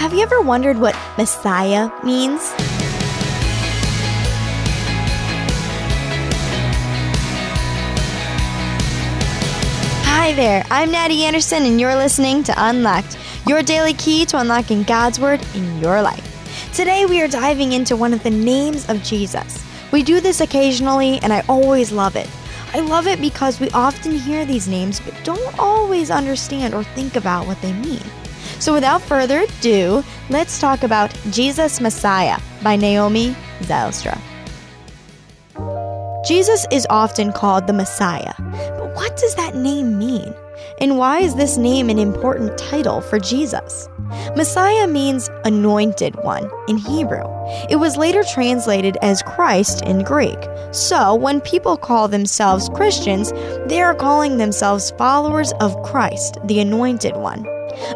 Have you ever wondered what Messiah means? Hi there, I'm Natty Anderson, and you're listening to Unlocked, your daily key to unlocking God's Word in your life. Today, we are diving into one of the names of Jesus. We do this occasionally, and I always love it. I love it because we often hear these names but don't always understand or think about what they mean. So, without further ado, let's talk about Jesus Messiah by Naomi Zylstra. Jesus is often called the Messiah, but what does that name mean? And why is this name an important title for Jesus? Messiah means anointed one in Hebrew. It was later translated as Christ in Greek. So, when people call themselves Christians, they are calling themselves followers of Christ, the anointed one.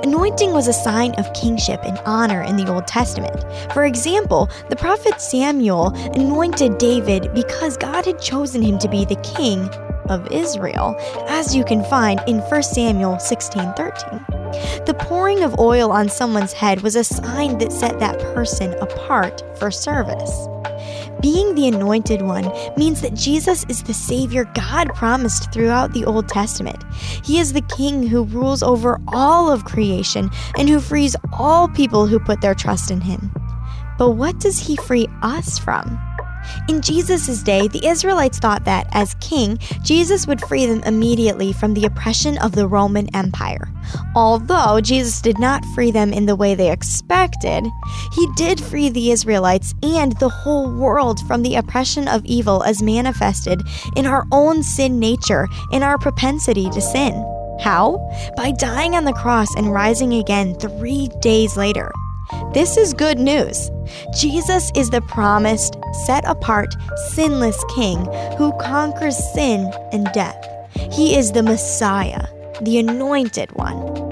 Anointing was a sign of kingship and honor in the Old Testament. For example, the prophet Samuel anointed David because God had chosen him to be the king of Israel, as you can find in 1 Samuel 16:13. The pouring of oil on someone's head was a sign that set that person apart for service. Being the anointed one means that Jesus is the Savior God promised throughout the Old Testament. He is the King who rules over all of creation and who frees all people who put their trust in Him. But what does He free us from? In Jesus' day, the Israelites thought that, as king, Jesus would free them immediately from the oppression of the Roman Empire. Although Jesus did not free them in the way they expected, he did free the Israelites and the whole world from the oppression of evil as manifested in our own sin nature and our propensity to sin. How? By dying on the cross and rising again three days later. This is good news. Jesus is the promised, set apart, sinless King who conquers sin and death. He is the Messiah, the anointed one.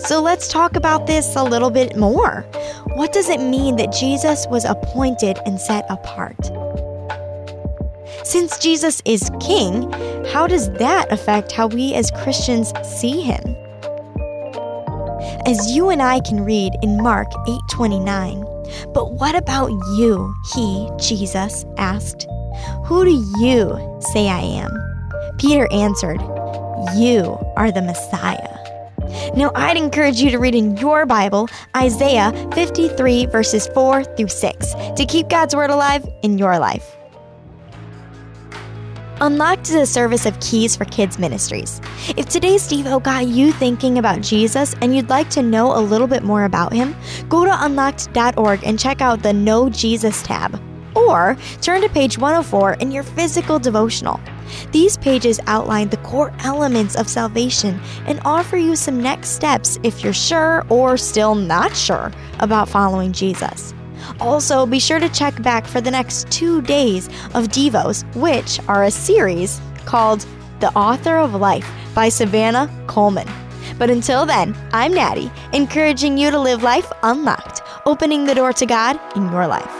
So let's talk about this a little bit more. What does it mean that Jesus was appointed and set apart? Since Jesus is King, how does that affect how we as Christians see him? As you and I can read in Mark 8:29. But what about you? He, Jesus, asked. Who do you say I am? Peter answered, You are the Messiah. Now, I'd encourage you to read in your Bible Isaiah 53, verses 4 through 6, to keep God's Word alive in your life. Unlocked is a service of Keys for Kids Ministries. If today's Devo got you thinking about Jesus and you'd like to know a little bit more about him, go to unlocked.org and check out the Know Jesus tab. Or turn to page 104 in your physical devotional. These pages outline the core elements of salvation and offer you some next steps if you're sure or still not sure about following Jesus. Also, be sure to check back for the next two days of Devos, which are a series called The Author of Life by Savannah Coleman. But until then, I'm Natty, encouraging you to live life unlocked, opening the door to God in your life.